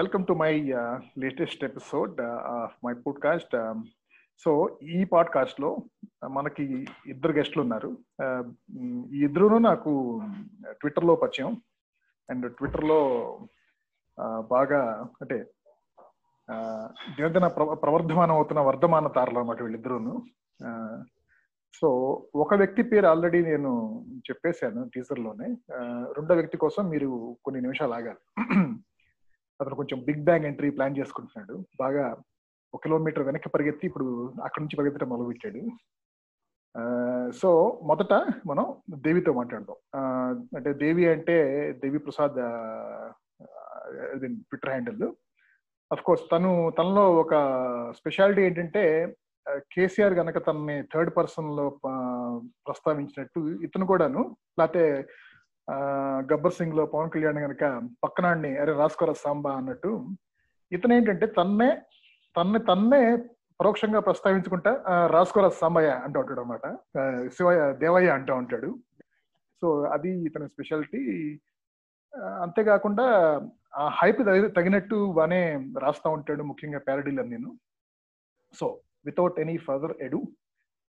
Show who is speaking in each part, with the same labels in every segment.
Speaker 1: Welcome to my latest episode of my podcast so ఈ పాడ్కాస్ట్లో uh, మనకి ఇద్దరు గెస్ట్లు ఉన్నారు. Uh, ఈ ఇద్దరును నాకు ట్విట్టర్లో పరిచయం. అండ్ ట్విట్టర్లో బాగా అంటే uh, దినదిన ప్ర- ప్రవర్ధమానం అవుతున్న వర్ధమాన తారలు అన్నమాట వీళ్ళిద్దరును. సో ఒక వ్యక్తి పేరు ఆల్రెడీ నేను చెప్పేశాను టీజర్లోనే. రెండో వ్యక్తి కోసం మీరు కొన్ని నిమిషాలు ఆగాలి. అతను కొంచెం బిగ్ బ్యాంగ్ ఎంట్రీ ప్లాన్ చేసుకుంటున్నాడు. బాగా ఒక కిలోమీటర్ వెనక్కి పరిగెత్తి ఇప్పుడు అక్కడి నుంచి పరిగెత్తడం మొదలుపెట్టాడు. సో మొదట మనం దేవితో మాట్లాడదాం. ఆ, అంటే దేవి అంటే Devi Prasad Twitter handle of course తను తనలో ఒక స్పెషాలిటీ ఏంటంటే కేసీఆర్ గనక తనని థర్డ్ పర్సన్లో ప్రస్తావించినట్టు ఇతను కూడాను లేకపోతే గబ్బర్ సింగ్లో పవన్ కళ్యాణ్ గనక పక్కనాడిని అరే రాసుకోరా సాంబా అన్నట్టు ఇతను ఏంటంటే తన్నే తన్నే తన్నే పరోక్షంగా ప్రస్తావించుకుంటా ఆ, రాసుకోరా సాంబయ్య అంటూ ఉంటాడు అనమాట శివయ్య దేవయ్య అంటూ ఉంటాడు. సో అది ఇతని స్పెషాలిటీ. అంతేకాకుండా ఆ హైప్ తగినట్టు బానే రాస్తా ఉంటాడు ముఖ్యంగా ప్యారడీలు నేను. So without any further ado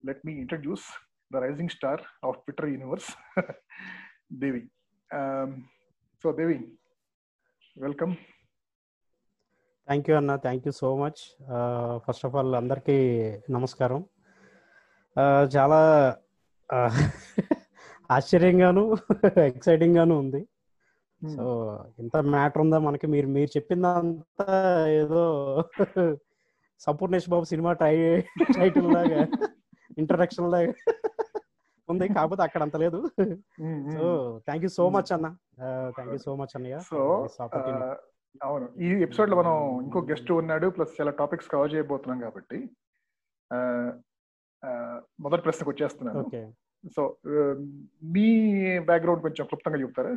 Speaker 1: let me introduce the rising star of Twitter universe Devi so Devi welcome
Speaker 2: thank you అన్న thank you so much first of all అందరికీ నమస్కారం. Uh, చాలా uh, ఆశ్చర్యంగాను ఎక్సైటింగ్ గాను ఉంది. సో ఇంత matter ఉందా మనకి? మీరు మీరు చెప్పిందంతా ఏదో సంపూర్ణేష్ బాబు సినిమా టై టైటిల్ లాగా ఇంట్రడక్షన్ లాగా. ఉంది కాకపోతే అక్కడ అంత లేదు. So thank you so much అన్న. థ్యాంక్ యూ సో మచ్ అన్నయ్య.
Speaker 1: So
Speaker 2: opportunity.
Speaker 1: అవును. ఈ ఎపిసోడ్లో మనం ఇంకో గెస్ట్ ఉన్నాడు ప్లస్ చాలా టాపిక్స్ కవర్ చేయబోతున్నాం కాబట్టి మొదటి ప్రశ్నకు వచ్చేస్తున్నాను.
Speaker 2: ఓకే
Speaker 1: సో మీ బ్యాక్గ్రౌండ్ కొంచెం క్లుప్తంగా చెప్తారా?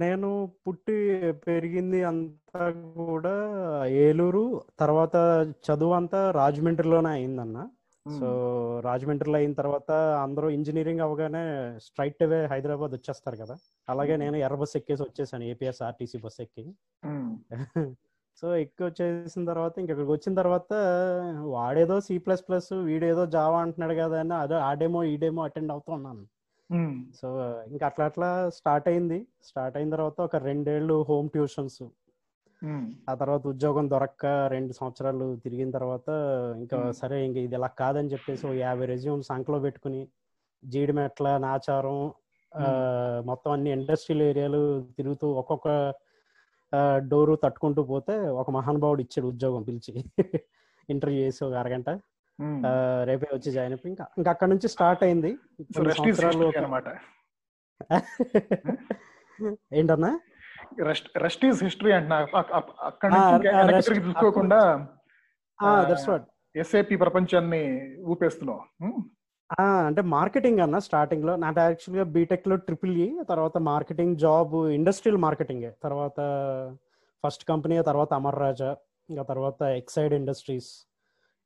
Speaker 2: నేను పుట్టి పెరిగింది అంతా కూడా ఏలూరు తర్వాత చదువు అంతా రాజమండ్రిలోనే అయిందన్న. సో రాజమండ్రిలో అయిన తర్వాత అందరూ ఇంజనీరింగ్ అవగానే స్ట్రైట్ అవే హైదరాబాద్ వచ్చేస్తారు కదా అలాగే నేను ఎర్ర బస్ ఎక్కేసి వచ్చేసాను ఏపీఎస్ ఆర్టీసీ బస్ ఎక్కి. సో ఎక్కి వచ్చేసిన తర్వాత ఇంక ఇక్కడికి వచ్చిన తర్వాత వాడేదో సి ప్లస్ ప్లస్ వీడేదో జావా అంటున్నాడు కదా అని అదే ఆడేమో ఈడేమో అటెండ్ అవుతూ ఉన్నాను. సో ఇంకా అట్లా అట్లా స్టార్ట్ అయింది స్టార్ట్ అయిన తర్వాత ఒక రెండేళ్ళు హోమ్ ట్యూషన్స్. ఆ తర్వాత ఉద్యోగం దొరక్క రెండు సంవత్సరాలు తిరిగిన తర్వాత ఇంకా. సరే ఇంక ఇది ఇలా కాదని చెప్పేసి ఓ యాభై రెజ్యూమ్ సంకలో పెట్టుకుని జీడిమెట్ల నాచారం మొత్తం అన్ని ఇండస్ట్రియల్ ఏరియాలు తిరుగుతూ ఒక్కొక్క డోరు తట్టుకుంటూ పోతే ఒక మహానుభావుడు ఇచ్చాడు ఉద్యోగం పిలిచి. ఇంటర్వ్యూ చేసి ఒక అరగంట. రేపే వచ్చి జాయిన్ అయిపోయి ఇంకా ఇంకా అక్కడ నుంచి స్టార్ట్ అయింది. సంవత్సరాలు ఏంటన్నా?
Speaker 1: రెస్ట్ రెస్ట్ ఈస్ హిస్టరీ అంటున్నా. అక్- అక్- అక్కడి నుంచి తిరిగి చూసుకోకుండా ఎస్ఏపి ప్రపంచాన్ని ఊపేస్తున్నావు.
Speaker 2: అంటే మార్కెటింగ్ అన్న స్టార్టింగ్లో. నాకు యాక్చువల్గా బీటెక్లో ట్రిపుల్ ఈ తర్వాత మార్కెటింగ్ జాబ్ ఇండస్ట్రియల్ మార్కెటింగ్. తర్వాత ఫస్ట్ కంపెనీ తర్వాత అమర్ రాజా ఇంకా తర్వాత ఎక్సైడ్ ఇండస్ట్రీస్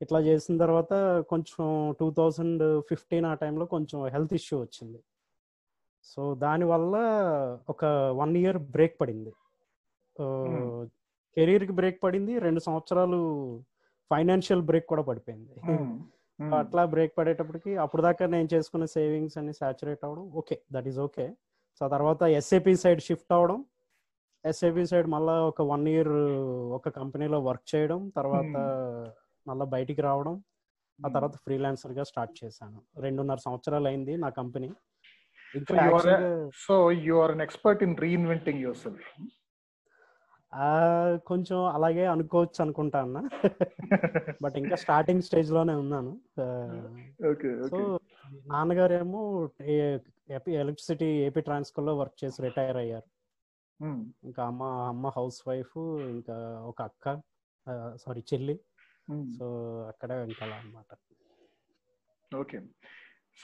Speaker 2: ఇట్లా చేసిన తర్వాత కొంచెం టూ థౌజండ్ ఫిఫ్టీన్ ఆ టైంలో కొంచెం హెల్త్ ఇష్యూ వచ్చింది. సో దానివల్ల ఒక వన్ ఇయర్ బ్రేక్ పడింది. కెరీర్కి బ్రేక్ పడింది రెండు సంవత్సరాలు ఫైనాన్షియల్ బ్రేక్ కూడా పడిపోయింది. అట్లా బ్రేక్ పడేటప్పటికి అప్పుడు దాకా నేను చేసుకున్న సేవింగ్స్ అన్ని సాచురేట్ అవ్వడం okay that is okay. So తర్వాత ఎస్ఏపి సైడ్ షిఫ్ట్ అవడం ఎస్ఏపి సైడ్ మళ్ళా ఒక వన్ ఇయర్ ఒక కంపెనీలో వర్క్ చేయడం తర్వాత మళ్ళీ బయటికి రావడం ఆ తర్వాత ఫ్రీలాన్సర్గా స్టార్ట్ చేశాను. రెండున్నర సంవత్సరాలు అయింది నా కంపెనీ.
Speaker 1: So you a-
Speaker 2: కొంచెం అలాగే అనుకోవచ్చు అనుకుంటా అన్న. బట్ ఇంకా స్టార్టింగ్ స్టేజ్లోనే ఉన్నాను. సో నాన్నగారు ఏమో ఎలక్ట్రిసిటీ ఏపీ ట్రాన్స్కో లో వర్క్ చేసి రిటైర్ అయ్యారు. ఇంకా అమ్మ అమ్మ హౌస్ వైఫ్ ఇంకా ఒక అక్క సారీ చెల్లి. సో అక్కడ ఇంకా అలా అనమాట
Speaker 1: ఓకే.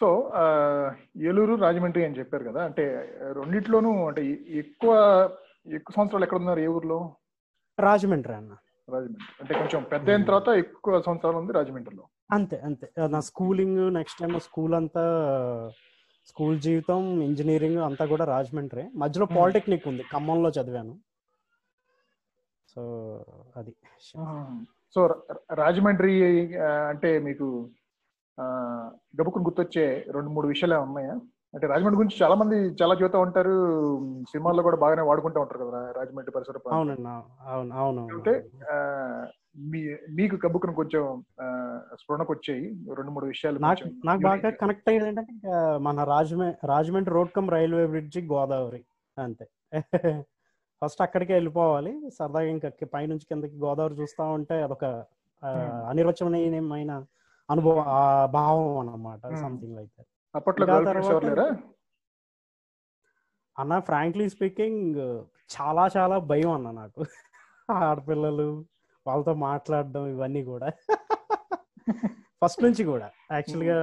Speaker 1: సో ఏలూరు రాజమండ్రి అని చెప్పారు కదా అంటే రెండిట్లోనూ అంటే ఎక్కువ ఎక్కువ సంవత్సరాలు ఎక్కడ ఉన్నారు ఏ ఊర్లో?
Speaker 2: రాజమండ్రి అన్న.
Speaker 1: రాజమండ్రి. అంటే కొంచెం పెద్ద అయిన తర్వాత ఎక్కువ సంవత్సరాలు ఉంది రాజమండ్రిలో.
Speaker 2: అంతే అంతే. నా స్కూలింగ్ నెక్స్ట్ టైం స్కూల్ అంతా స్కూల్ జీవితం ఇంజనీరింగ్ అంతా కూడా రాజమండ్రి. మధ్యలో. పాలిటెక్నిక్ ఉంది ఖమ్మంలో చదివాను. సో అది.
Speaker 1: సో రాజమండ్రి అంటే మీకు ఆ, గబుక్కుని గుర్తొచ్చే రెండు మూడు విషయాలు ఉన్నాయా అంటే రాజమండ్రి గురించి చాలా మంది చాలా చెబుతూ ఉంటారు సినిమాల్లో కూడా బాగానే వాడుకుంటూ ఉంటారు కదా రాజమండ్రి పరిసర
Speaker 2: అవును అవును
Speaker 1: అంటే మీ మీకు గబుక్కుని కొంచెం స్ఫురణకు వచ్చాయి రెండు మూడు విషయాలు
Speaker 2: నాకు నాకు బాగా. కనెక్ట్ అయ్యేది ఏంటంటే మన రాజమే Rajahmundry road cum railway bridge Godavari అంతే ఫస్ట్ అక్కడికే వెళ్ళిపోవాలి సరదాగా ఇంకా పైనుంచి కిందకి గోదావరి చూస్తా ఉంటే అదొక ఆ. అనిర్వచనీయమైన అనుభవం భావం అన్నమాట
Speaker 1: Hmm.
Speaker 2: సంథింగ్ లైక్ దట్
Speaker 1: అప్పట్లో
Speaker 2: అన్న ఫ్రాంక్లీ స్పీకింగ్ చాలా చాలా భయం అన్న నాకు. ఆడపిల్లలు వాళ్ళతో మాట్లాడడం ఇవన్నీ కూడా. ఫస్ట్ నుంచి కూడా. యాక్చువల్గా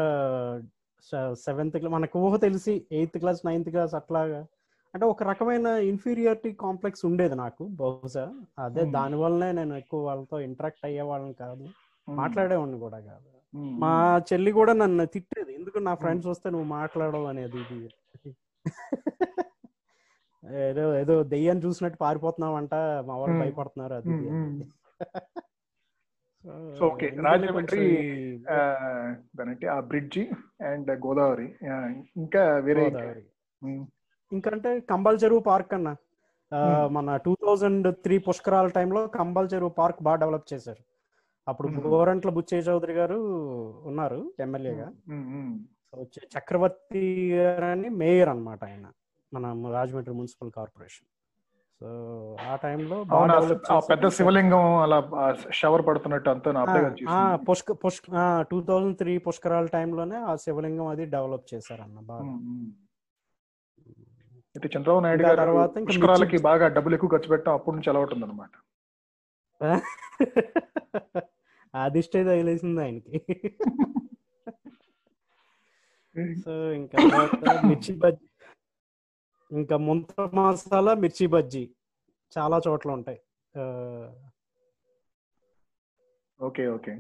Speaker 2: సెవెంత్ క్లాస్ మనకు ఊహ తెలిసి ఎయిత్ క్లాస్ నైన్త్ క్లాస్ అట్లాగా. అంటే ఒక రకమైన ఇన్ఫీరియారిటీ కాంప్లెక్స్ ఉండేది నాకు బహుశా. అదే
Speaker 1: Hmm.
Speaker 2: దాని వల్లనే నేను ఎక్కువ వాళ్ళతో ఇంటరాక్ట్ అయ్యే వాళ్ళని కాదు మాట్లాడేవాడిని కూడా కాదు. మా. చెల్లి కూడా నన్ను తిట్టేది. ఎందుకు నా ఫ్రెండ్స్ వస్తే నువ్వు మాట్లాడవు అనేది ఇది. ఏదో ఏదో దెయ్యాన్ని చూసినట్టు పారిపోతున్నావంట మా వాళ్ళు. భయపడుతున్నారు అది
Speaker 1: ఓకే. రాజమండ్రి దానంటే ఆ బ్రిడ్జి అండ్ గోదావరి. ఇంకా వేరే ఇంకా?
Speaker 2: ఇంకంటే కంబల్ చెరువు పార్క్ అన్న. మన టూ థౌజండ్ త్రీ పుష్కరాల టైంలో కంబల్ చెరువు పార్క్ బాగా డెవలప్ చేశారు. అప్పుడు. గోరంట్ల బుచ్చయ్య చౌదరి గారు ఉన్నారు ఎమ్మెల్యేగా. వచ్చే చక్రవర్తి గారు అని మేయర్ అన్నమాట ఆయన మన రాజమండ్రి మున్సిపల్ కార్పొరేషన్. సో ఆ టైంలో
Speaker 1: పెద్ద శివలింగం అలా షవర్ పడుతున్నట్టు అంతా.
Speaker 2: పుష్క పుష్క టూ థౌజండ్ త్రీ పుష్కరాల టైంలోనే ఆ శివలింగం అది డెవలప్ చేశారన్న బాగా.
Speaker 1: అయితే చంద్రబాబు నాయుడు గారు
Speaker 2: తర్వాత
Speaker 1: పుష్కరాలకి బాగా డబ్బులు ఎక్కువ ఖర్చు పెట్టడం అప్పటి నుంచి అలవాటు ఉందన్నమాట.
Speaker 2: అదిష్టే తగిలేసింది ఆయనకి. సో ఇంకా మిర్చి బజ్జీ. ఇంకా ముంత మసాలా మిర్చి బజ్జీ చాలా చోట్ల ఉంటాయి.
Speaker 1: Okay okay.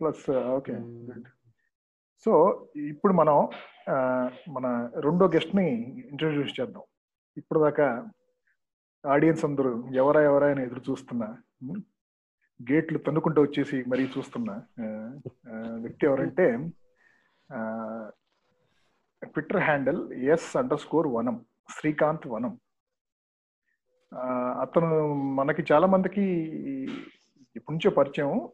Speaker 1: Plus okay. So ఇప్పుడు మనం మన రెండో గెస్ట్ని ఇంట్రడ్యూస్ చేద్దాం. ఇప్పుడు దాకా ఆడియన్స్ అందరూ ఎవరా ఎవరా అని ఎదురు చూస్తున్నా గేట్లు తన్నుకుంటూ వచ్చేసి మరీ చూస్తున్న. వ్యక్తి ఎవరంటే Twitter handle S underscore Vanam Srikanth Vanam. ఆ, అతను మనకి చాలా మందికి ఇప్పటి నుంచో పరిచయం.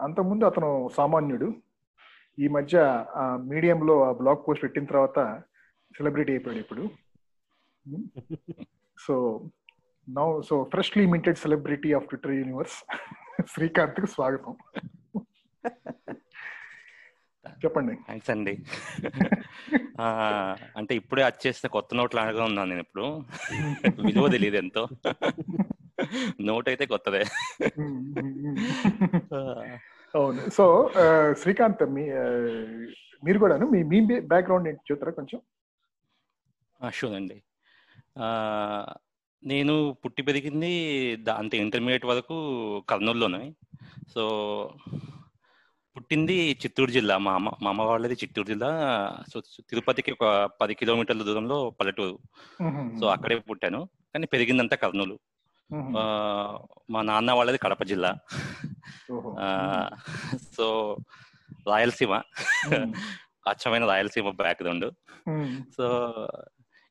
Speaker 1: అంతకుముందు అతను సామాన్యుడు. ఈ మధ్య ఆ మీడియంలో ఆ బ్లాగ్ పోస్ట్ పెట్టిన తర్వాత సెలబ్రిటీ అయిపోయాడు ఇప్పుడు. So now so freshly minted celebrity of Twitter universe శ్రీకాంత్కు స్వాగతం. చెప్పండి.
Speaker 3: థ్యాంక్స్ అండి. అంటే ఇప్పుడే వచ్చేస్తే కొత్త నోట్ లాగా ఉన్నాను నేను ఇప్పుడు. విలువ తెలియదు ఎంతో. నోట్ అయితే కొత్తదే
Speaker 1: అవును. సో శ్రీకాంత్ మీ మీరు కూడాను మీ మీ బ్యాక్గ్రౌండ్ ఏంటి చెప్తారా కొంచెం?
Speaker 3: షూర్ అండి నేను పుట్టి పెరిగింది దా- అంతే ఇంటర్మీడియట్ వరకు కర్నూలులోనే. సో పుట్టింది చిత్తూరు జిల్లా. మా అమ్మ మా అమ్మ వాళ్ళది చిత్తూరు జిల్లా. సో తిరుపతికి ఒక పది కిలోమీటర్ల దూరంలో పల్లెటూరు. సో అక్కడే పుట్టాను. కానీ పెరిగిందంతా కర్నూలు. మా నాన్న వాళ్ళది కడప జిల్లా.
Speaker 1: ఓహో.
Speaker 3: సో రాయలసీమ. అచ్చమైన రాయలసీమ బ్యాక్గ్రౌండ్. సో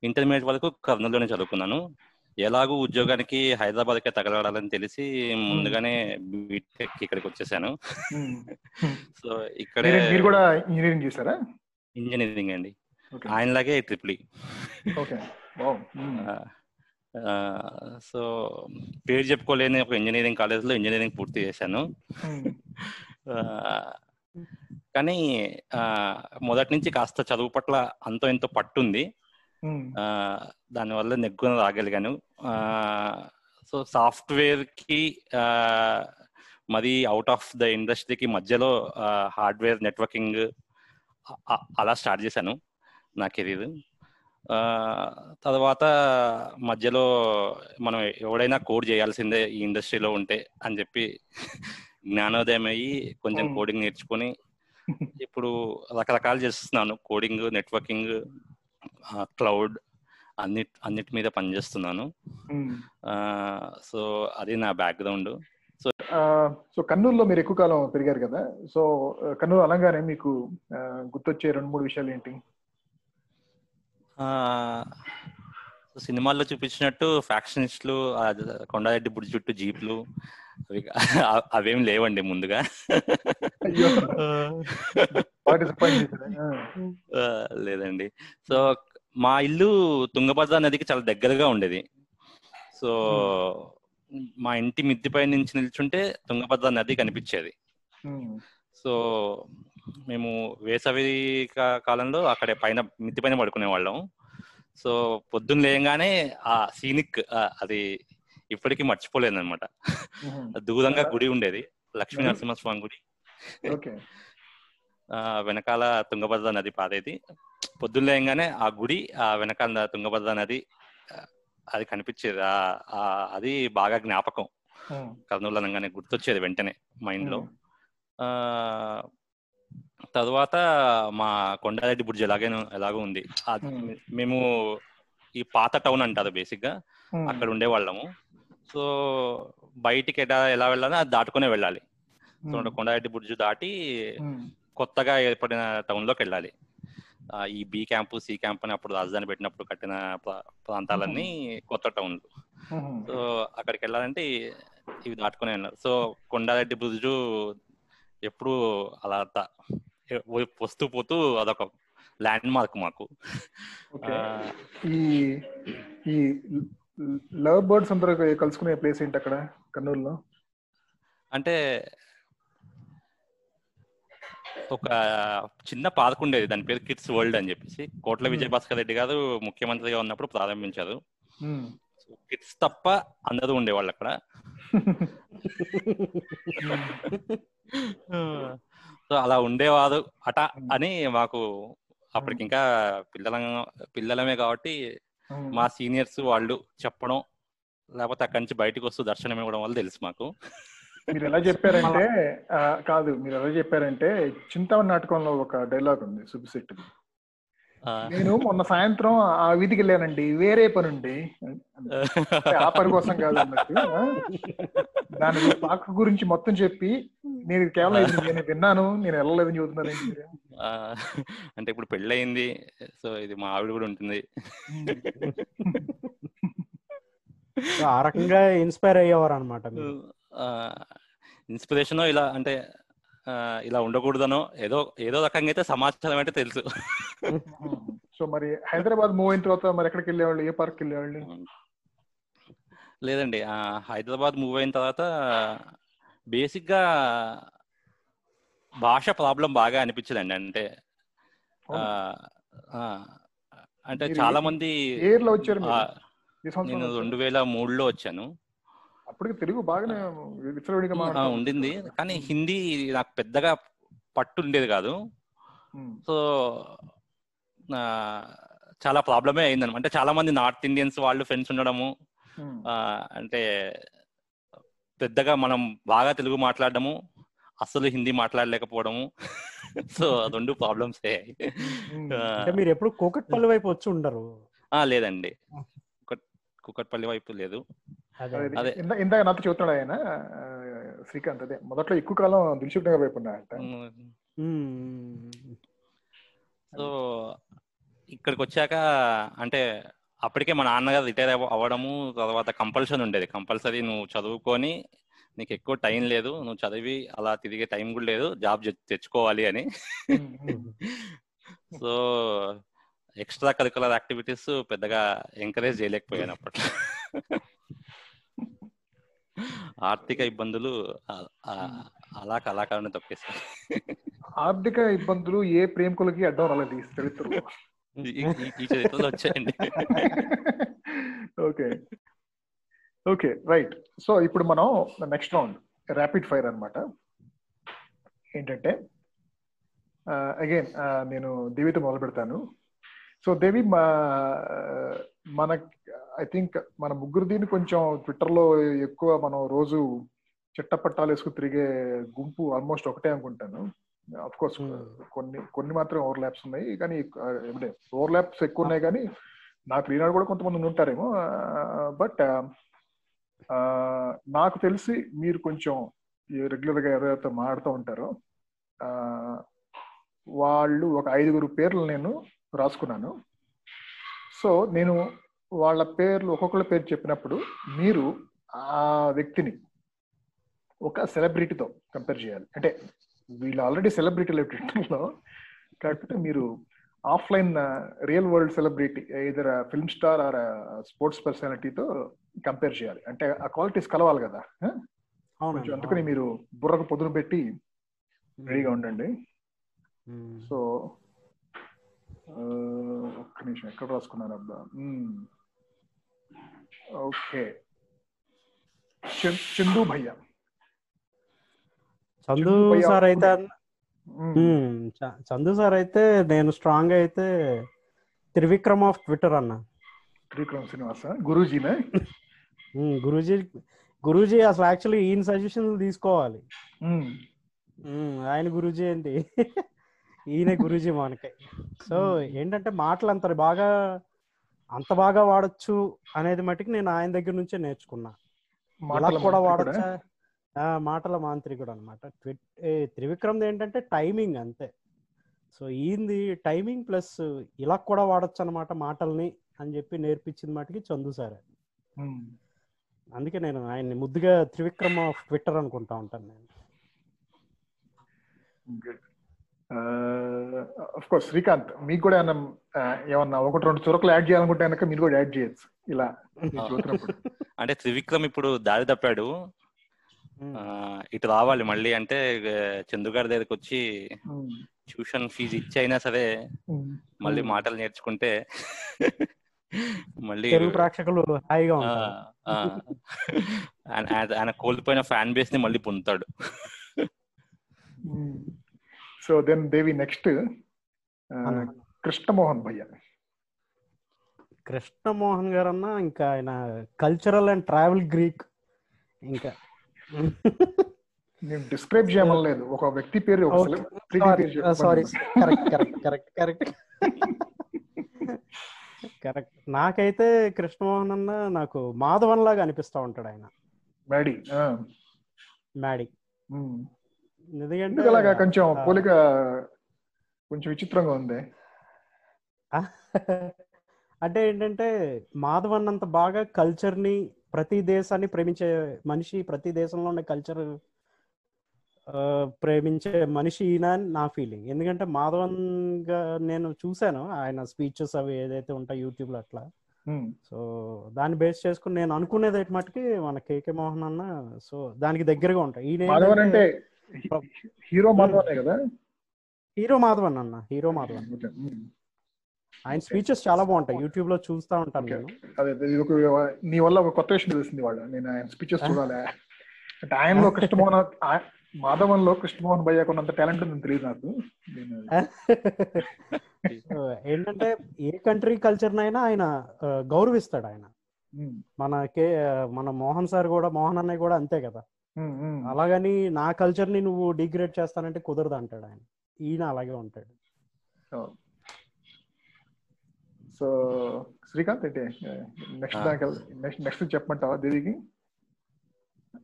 Speaker 3: ఇంటర్మీడియట్ వరకు కర్నూలులోనే చదువుకున్నాను. ఎలాగూ ఉద్యోగానికి హైదరాబాద్కే తగలడాలని తెలిసి ముందుగానే బీటెక్ ఇక్కడికి వచ్చేసాను. సో ఇక్కడే
Speaker 1: మీరు కూడా ఇంజనీరింగ్ చేశారా?
Speaker 3: ఇంజనీరింగ్ అండి. ఆయనలాగే ట్రిపుల్. సో పేరు చెప్పుకోలేని ఒక ఇంజనీరింగ్ కాలేజ్లో ఇంజనీరింగ్ పూర్తి చేశాను. కానీ మొదటి నుంచి కాస్త చదువు పట్ల అంతో ఎంతో పట్టుంది. దానివల్ల నెగ్గున రాగలిగాను. సో సాఫ్ట్వేర్కి మరి అవుట్ ఆఫ్ ద ఇండస్ట్రీకి మధ్యలో హార్డ్వేర్ నెట్వర్కింగ్ అలా స్టార్ట్ చేశాను నా కెరీర్. తర్వాత మధ్యలో మనం ఎవడైనా కోడ్ చేయాల్సిందే ఈ ఇండస్ట్రీలో ఉంటే అని చెప్పి జ్ఞానోదయం అయ్యి కొంచెం. కోడింగ్ నేర్చుకొని ఇప్పుడు రకరకాలు చేస్తున్నాను. కోడింగ్ నెట్వర్కింగ్ క్లౌడ్ అన్ని అన్నిటి మీద పనిచేస్తున్నాను. సో అది నా బ్యాక్గ్రౌండ్.
Speaker 1: సో కర్నూలులో మీరు ఎక్కువ కాలం పెరిగారు కదా? సో కర్నూలు అనగానే మీకు గుర్తొచ్చే రెండు మూడు విషయాలు ఏంటి?
Speaker 3: సినిమాల్లో చూపించినట్టు ఫ్యాక్షనిస్టులు కొండారెడ్డి బుడి చుట్టూ జీప్లు అవి అవేం లేవండి ముందుగా. లేదండి. సో మా ఇల్లు తుంగభద్ర నదికి చాలా దగ్గరగా ఉండేది. సో మా ఇంటి మిద్దిపై నుంచి నిల్చుంటే తుంగభద్ర నది కనిపించేది. సో మేము వేసవి కాలంలో అక్కడే పైన మిద్ది పైన పడుకునే వాళ్ళం. సో పొద్దున్న లేయంగానే ఆ సీనిక్ అది ఇప్పటికీ మర్చిపోలేను అనమాట. దూరంగా గుడి ఉండేది. లక్ష్మీ నరసింహస్వామి గుడి. వెనకాల తుంగభద్ర నది పారేది. పొద్దున్న లేయంగానే ఆ గుడి ఆ వెనకాల తుంగభద్ర నది అది కనిపించేది అది బాగా జ్ఞాపకం. కర్నూలు అనగానే గుర్తొచ్చేది వెంటనే మైండ్లో తరువాత మా కొండారెడ్డి బుర్జ్ ఎలాగే ఎలాగో ఉంది. మేము ఈ పాత టౌన్ అంటారు
Speaker 1: బేసిక్గా.
Speaker 3: అక్కడ ఉండేవాళ్ళము సో బయటికి ఎలా ఎలా వెళ్ళాలో అది దాటుకునే వెళ్ళాలి. కొండారెడ్డి బుర్జు దాటి. కొత్తగా ఏర్పడిన టౌన్లోకి వెళ్ళాలి ఈ బి క్యాంపు సి క్యాంప్ అని అప్పుడు రాజధాని పెట్టినప్పుడు కట్టిన ప్రా- ప్రాంతాలన్నీ కొత్త టౌన్లు. సో అక్కడికి వెళ్ళాలంటే ఇవి దాటుకునే వెళ్ళాలి సో కొండారెడ్డి బుర్జు ఎప్పుడు అలా వస్తూ పోతూ అదొక ల్యాండ్ మార్క్ మాకు
Speaker 1: ఈ లవ్ బర్డ్స్ అందరూ కలుసుకునే ప్లేస్ ఏంటి అక్కడ కర్నూలులో?
Speaker 3: అంటే ఒక చిన్న పార్క్ ఉండేది దాని పేరు కిడ్స్ వరల్డ్ అని చెప్పేసి. కోట్ల. విజయభాస్కర్ రెడ్డి గారు ముఖ్యమంత్రిగా ఉన్నప్పుడు ప్రారంభించారు. కిడ్స్ తప్ప అందరూ ఉండేవాళ్ళు అక్కడ. సో అలా ఉండేవారు అట అని మాకు అప్పటికి ఇంకా పిల్లల పిల్లలమే కాబట్టి. మా సీనియర్స్ వాళ్ళు చెప్పడం లేకపోతే అక్కడి నుంచి బయటకు వస్తూ దర్శనం ఇవ్వడం వల్ల తెలుసు మాకు.
Speaker 1: మీరు ఎలా చెప్పారంటే కాదు మీరు ఎలా చెప్పారంటే చింతవన్ నాటకంలో ఒక డైలాగ్ ఉంది సుబ్బిశెట్టి నేను మొన్న సాయంత్రం ఆ వీధికి వెళ్ళానండి వేరే పని ఉండి ఆ పని కోసం కాదు అన్నట్టు? దాని పాక గురించి మొత్తం చెప్పి నేను కేవలం నేను విన్నాను నేను వెళ్ళలేదని
Speaker 3: ఆ, అంటే ఇప్పుడు పెళ్ళయింది సో ఇది మా ఆవిడ కూడా ఉంటుంది.
Speaker 2: ఆ రకంగా ఇన్స్పైర్ అయ్యేవారు అనమాట
Speaker 3: ఇన్స్పిరేషన్ ఇలా అంటే ఇలా ఉండకూడదనో ఏదో ఏదో రకంగా అయితే సమాచారం అయితే తెలుసు.
Speaker 1: సో మరి హైదరాబాద్ మూవ్ అయిన తర్వాత మరి ఎక్కడికి వెళ్ళేవాళ్ళు? ఏ పార్క్ వెళ్ళేవాళ్ళు?
Speaker 3: లేదండి. హైదరాబాద్ మూవ్ అయిన తర్వాత బేసిక్గా భాష ప్రాబ్లం బాగా అనిపించదండి. అంటే అంటే చాలా మంది నేను? రెండు వేల మూడులో వచ్చాను.
Speaker 1: అప్పటికి తెలుగు బాగానే విచ్చలవిడిగా.
Speaker 3: ఉండింది. కానీ హిందీ నాకు పెద్దగా పట్టు ఉండేది కాదు. సో చాలా ప్రాబ్లమే అయిందనమాట అంటే చాలా మంది నార్త్ ఇండియన్స్ వాళ్ళు ఫ్రెండ్స్ ఉండడము అంటే పెద్దగా మనం బాగా తెలుగు మాట్లాడడము అసలు హిందీ మాట్లాడలేకపోవడము. సో రెండు ప్రాబ్లమ్స్.
Speaker 2: మీరు ఎప్పుడు కూకట్పల్లి వైపు వచ్చి ఉండరు?
Speaker 3: లేదండి. కుకట్- కుకట్పల్లి వైపు లేదు.
Speaker 1: ఇందాక నాతో చెబుతున్నాడు ఆయన శ్రీకాంత్ అదే. మొదట్లో ఎక్కువ కాలం దిల్సుఖ్ నగర్ వైపు ఉన్నాయంట.
Speaker 3: సో ఇక్కడికి వచ్చాక అంటే అప్పటికే మా నాన్నగారు రిటైర్ అవ్వడము తర్వాత కంపల్షన్ ఉండేది. కంపల్సరీ నువ్వు చదువుకొని నీకు ఎక్కువ టైం లేదు నువ్వు చదివి అలా తిరిగే టైం కూడా లేదు జాబ్ తెచ్చుకోవాలి అని. సో ఎక్స్ట్రా కరికులర్ యాక్టివిటీస్ పెద్దగా ఎంకరేజ్ చేయలేకపోయాను అప్పట్లో. ఆర్థిక ఇబ్బందులు అలా కళాకారుని తొక్కేసాయి
Speaker 1: ఆర్థిక ఇబ్బందులు ఏ ప్రేమికులకి అడ్డం రాలేదు ఈ చరిత్రలో.
Speaker 3: ఈ- ఈ- ఈ చరిత్రలో వచ్చాయండి.
Speaker 1: ఓకే. Okay right. సో ఇప్పుడు మనం నెక్స్ట్ రౌండ్ ర్యాపిడ్ ఫైర్ అన్నమాట. ఏంటంటే అగైన్ నేను దేవితో మొదలు పెడతాను సో దేవి మా మన ఐ థింక్ మన ముగ్గురు దీన్ని కొంచెం ట్విట్టర్లో ఎక్కువ మనం రోజు చిట్టపట్టాలు వేసుకుని తిరిగే గుంపు ఆల్మోస్ట్ ఒకటే అనుకుంటాను. Of course
Speaker 2: Hmm.
Speaker 1: కొన్ని కొన్ని మాత్రం ఓవర్ ల్యాప్స్ ఉన్నాయి. కానీ ఓవర్ ల్యాప్స్ ఎక్కువ ఉన్నాయి కానీ నాకు ఈనాడు కూడా కొంతమంది ఉంటారేమో. బట్ నాకు తెలిసి మీరు కొంచెం రెగ్యులర్గా ఎవరైతే మాడుతూ ఉంటారో వాళ్ళు ఒక ఐదుగురు పేర్లు నేను రాసుకున్నాను. సో నేను వాళ్ళ పేర్లు ఒక్కొక్కళ్ళ పేరు చెప్పినప్పుడు మీరు ఆ వ్యక్తిని ఒక సెలబ్రిటీతో కంపేర్ చేయాలి. అంటే వీళ్ళు ఆల్రెడీ సెలబ్రిటీలు ట్విట్టర్లో కాకపోతే మీరు offline real world celebrity either film star or sports పర్సనాలిటీతో compare చేయాలి. అంటే ఆ క్వాలిటీస్ కలవాలి కదా? కొంచెం అందుకని మీరు బుర్రకు పొదును పెట్టి రెడీగా ఉండండి. సో ఒక్క నిమిషం ఎక్కడ రాసుకున్నాను అబ్బా. ఓకే. చందు భయ్య.
Speaker 2: చందు సార్ అయితే చందు సార్ అయితే నేను స్ట్రాంగ్ అయితే త్రివిక్రమ్ ఆఫ్ ట్విట్టర్ అన్న.
Speaker 1: త్రివిక్రమ్ శ్రీనివాస గురూజీనే?
Speaker 2: గురూజీ గురూజీ అసలు యాక్చువల్లీ ఈయన సజెషన్ తీసుకోవాలి. ఆయన గురూజీ ఏంటి? ఈయన గురూజీ మనకి సో ఏంటంటే మాటలు అంత బాగా అంత బాగా వాడచ్చు అనేది మటుకు నేను ఆయన దగ్గర నుంచే నేర్చుకున్నా.
Speaker 1: మాటల
Speaker 2: కూడా వాడచ్చా? ఆ, మాటల మాంత్రికుడు అనమాట ట్విట్ త్రివిక్రమ్ ఏంటంటే టైమింగ్ అంతే. సో ఈయనది టైమింగ్ ప్లస్ ఇలా కూడా వాడచ్చు అనమాట మాటల్ని అని చెప్పి నేర్పించింది మటుకి చందు సార్. అందుకే నేను ఆయన్ని ముద్దుగా త్రివిక్రమ్ ఆఫ్ ట్విట్టర్ అనుకుంటా ఉంటాను నేను.
Speaker 1: అఫ్ కోర్స్ శ్రీకాంత్ మీకు కూడా ఏమన్నా ఆ, ఏమన్నా ఒకటి రెండు చురకలు యాడ్ చేయాలనుకుంటే కనుక మీరు కూడా యాడ్ చేయొచ్చు. ఇలా
Speaker 3: అంటే త్రివిక్రమ్ ఇప్పుడు దారి తప్పాడు.
Speaker 2: ఉమ్,
Speaker 3: ఆ, ఇటు రావాలి మళ్ళీ అంటే ఆ, చందు గారి దగ్గరికి వచ్చి
Speaker 1: మ్మ్.
Speaker 3: ట్యూషన్ ఫీజు ఇచ్చి అయినా సరే
Speaker 1: మ్మ్.
Speaker 3: మళ్ళీ. మాటలు నేర్చుకుంటే మళ్ళీ
Speaker 2: తెలుగు ప్రేక్షకులు హాయిగా
Speaker 3: ఆయన కోల్పోయిన ఫ్యాన్ బేస్ని మళ్ళీ పొందుతాడు.
Speaker 1: So then Devi next. Krishnamohan భయ్య
Speaker 2: కృష్ణమోహన్ గారు అన్న ఇంకా ఆయన కల్చరల్ అండ్ ట్రావెల్ గ్రీక్ ఇంకా.
Speaker 1: నేను డిస్క్రైబ్ చేయమనలేదు ఒక వ్యక్తి పేరు.
Speaker 2: Sorry correct correct correct correct correct నాకైతే కృష్ణమోహన్ అన్న నాకు మాధవన్ లాగా అనిపిస్తా ఉంటాడు ఆయన.
Speaker 1: మ్యాడీ.
Speaker 2: మ్యాడీ. ఎందుకంటే
Speaker 1: అలాగా కొంచెం పోలిక కొంచెం విచిత్రంగా ఉంది?
Speaker 2: అంటే ఏంటంటే మాధవన్ అంత బాగా కల్చర్ని ప్రతి దేశాన్ని ప్రేమించే మనిషి ప్రతి దేశంలో ఉండే కల్చర్ ప్రేమించే మనిషి ఈయన అని నా ఫీలింగ్ ఎందుకంటే మాధవన్గా నేను చూశాను ఆయన స్పీచెస్ అవి ఏదైతే ఉంటాయి యూట్యూబ్లో అట్లా. సో దాన్ని బేస్ చేసుకుని నేను అనుకునేది మటుకి మన కేకే మోహన్ అన్న సో దానికి దగ్గరగా ఉంటాయి. ఈయన
Speaker 1: అంటే హీరో మాధవనే కదా?
Speaker 2: హీరో మాధవన్ అన్న హీరో మాధవన్. ఆయన స్పీచెస్ చాలా బాగుంటాయి యూట్యూబ్లో చూస్తా ఉంటాను. నేను.
Speaker 1: అదే ఇది ఒక నీ వల్ల ఒక కొత్త విషయం తెలిసింది వాళ్ళు నేను ఆయన స్పీచెస్ చూడాలి. అంటే ఆయనలో కృష్ణమోహన్ మాధవన్లో కృష్ణమోహన్ భయ్య కొన్నంత టాలెంట్ ఉందని తెలియదు నాకు.
Speaker 2: ఏంటంటే ఏ కంట్రీ కల్చర్ నైనా ఆయన గౌరవిస్తాడు ఆయన. మన కే మన మోహన్ సార్ కూడా మోహన్ అన్నయ్య కూడా అంతే కదా. అలాగని నా కల్చర్ని నువ్వు డిగ్రేడ్ చేస్తానంటే కుదరదు అంటాడు ఆయన. ఈయన అలాగే ఉంటాడు.
Speaker 1: సో శ్రీకాంత్ అంటే నెక్స్ట్. దానికి నెక్స్ట్ నెక్స్ట్ చెప్పమంటావా దేవికి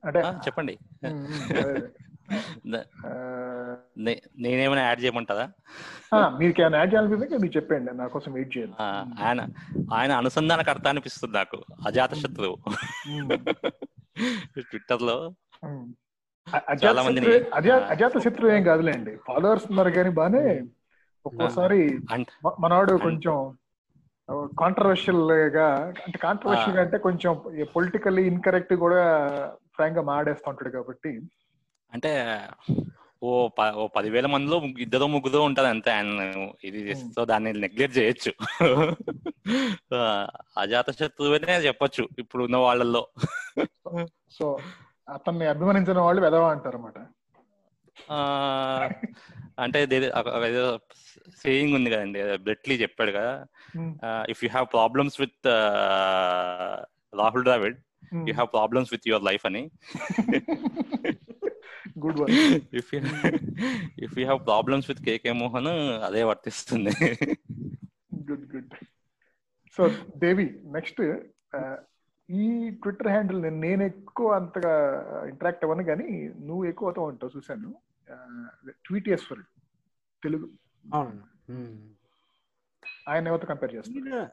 Speaker 1: అంటే
Speaker 3: చెప్పండి. నేనేమైనా యాడ్ చేయమంటారా
Speaker 1: ఆ, మీకు ఏమైనా యాడ్ చేయాలనిపిస్తే మీరు చెప్పండి నా కోసం వెయిట్ చేయండి.
Speaker 3: ఆయన ఆయన అనుసంధానకర్త అనిపిస్తుంది నాకు అజాత శత్రువు
Speaker 1: ట్విట్టర్లో అజాత శత్రు- శత్రువు ఏం కాదులేండి. ఫాలోవర్స్ ఉన్నారు కానీ బానే ఒక్కోసారి మనవాడు కొంచెం కాంట్రవర్షియల్గా అంటే కాంట్రవర్షియల్ అంటే కొంచెం పొలిటికల్లీ ఇన్కరెక్ట్ కూడా ఫ్రాంక్గా మాడేస్తూ ఉంటాడు కాబట్టి.
Speaker 3: అంటే ఓ ఓ పదివేల మందిలో ఇద్దరు ముగ్గురు ఉంటది అంతే. ఆయన ఇది. సో దాన్ని నెగ్లెక్ట్ చేయొచ్చు. ఆ, అజాత శత్రువునే చెప్పొచ్చు. ఇప్పుడు ఉన్న వాళ్ళల్లో
Speaker 1: సో అతన్ని అభిమానించిన వాళ్ళు వెదవా అంటారు అనమాట
Speaker 3: అంటే సేయింగ్ ఉంది కదండి బ్రెట్లీ చెప్పాడు కదా. If you have problems with Rahul Dravid you have problems with your life అని.
Speaker 1: Good one
Speaker 3: if you if you have problems with KK Mohan అదే వర్తిస్తుంది.
Speaker 1: Good good so Devi next ఈ Twitter handle నేను ఎక్కువ అంతగా interact అవ్వను కానీ నువ్వు ఎక్కువ అవుతావు అంటావు చూశాను. ట్వీటియస్వరుడు తెలుగు.
Speaker 2: అవును ఉమ్.
Speaker 1: ఆయన ఎవరితో కంపేర్ చేస్తాను